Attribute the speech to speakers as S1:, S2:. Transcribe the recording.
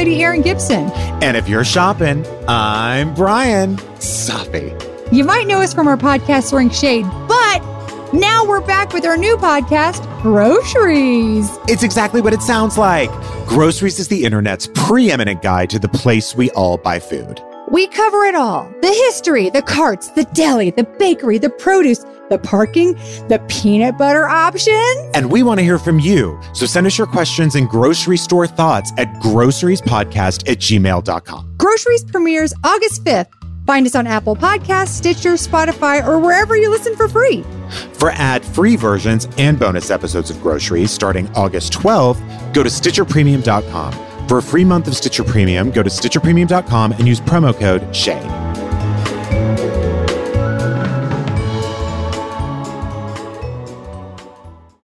S1: Bag Lady Erin Gibson.
S2: And if you're shopping, I'm Bryan Safi.
S1: You might know us from our podcast, Throwing Shade, but now we're back with our new podcast, Groceries.
S2: It's exactly what it sounds like. Groceries is the internet's preeminent guide to the place we all buy food.
S1: We cover it all the history, the carts, the deli, the bakery, the produce, the parking, the peanut butter options.
S2: And we want to hear from you. So send us your questions and grocery store thoughts at groceriespodcast at gmail.com.
S1: Groceries premieres August 5th. Find us on Apple Podcasts, Stitcher, Spotify, or wherever you listen for free.
S2: For ad free versions and bonus episodes of Groceries starting August 12th, go to StitcherPremium.com. For a free month of Stitcher Premium, go to StitcherPremium.com and use promo code SHADE.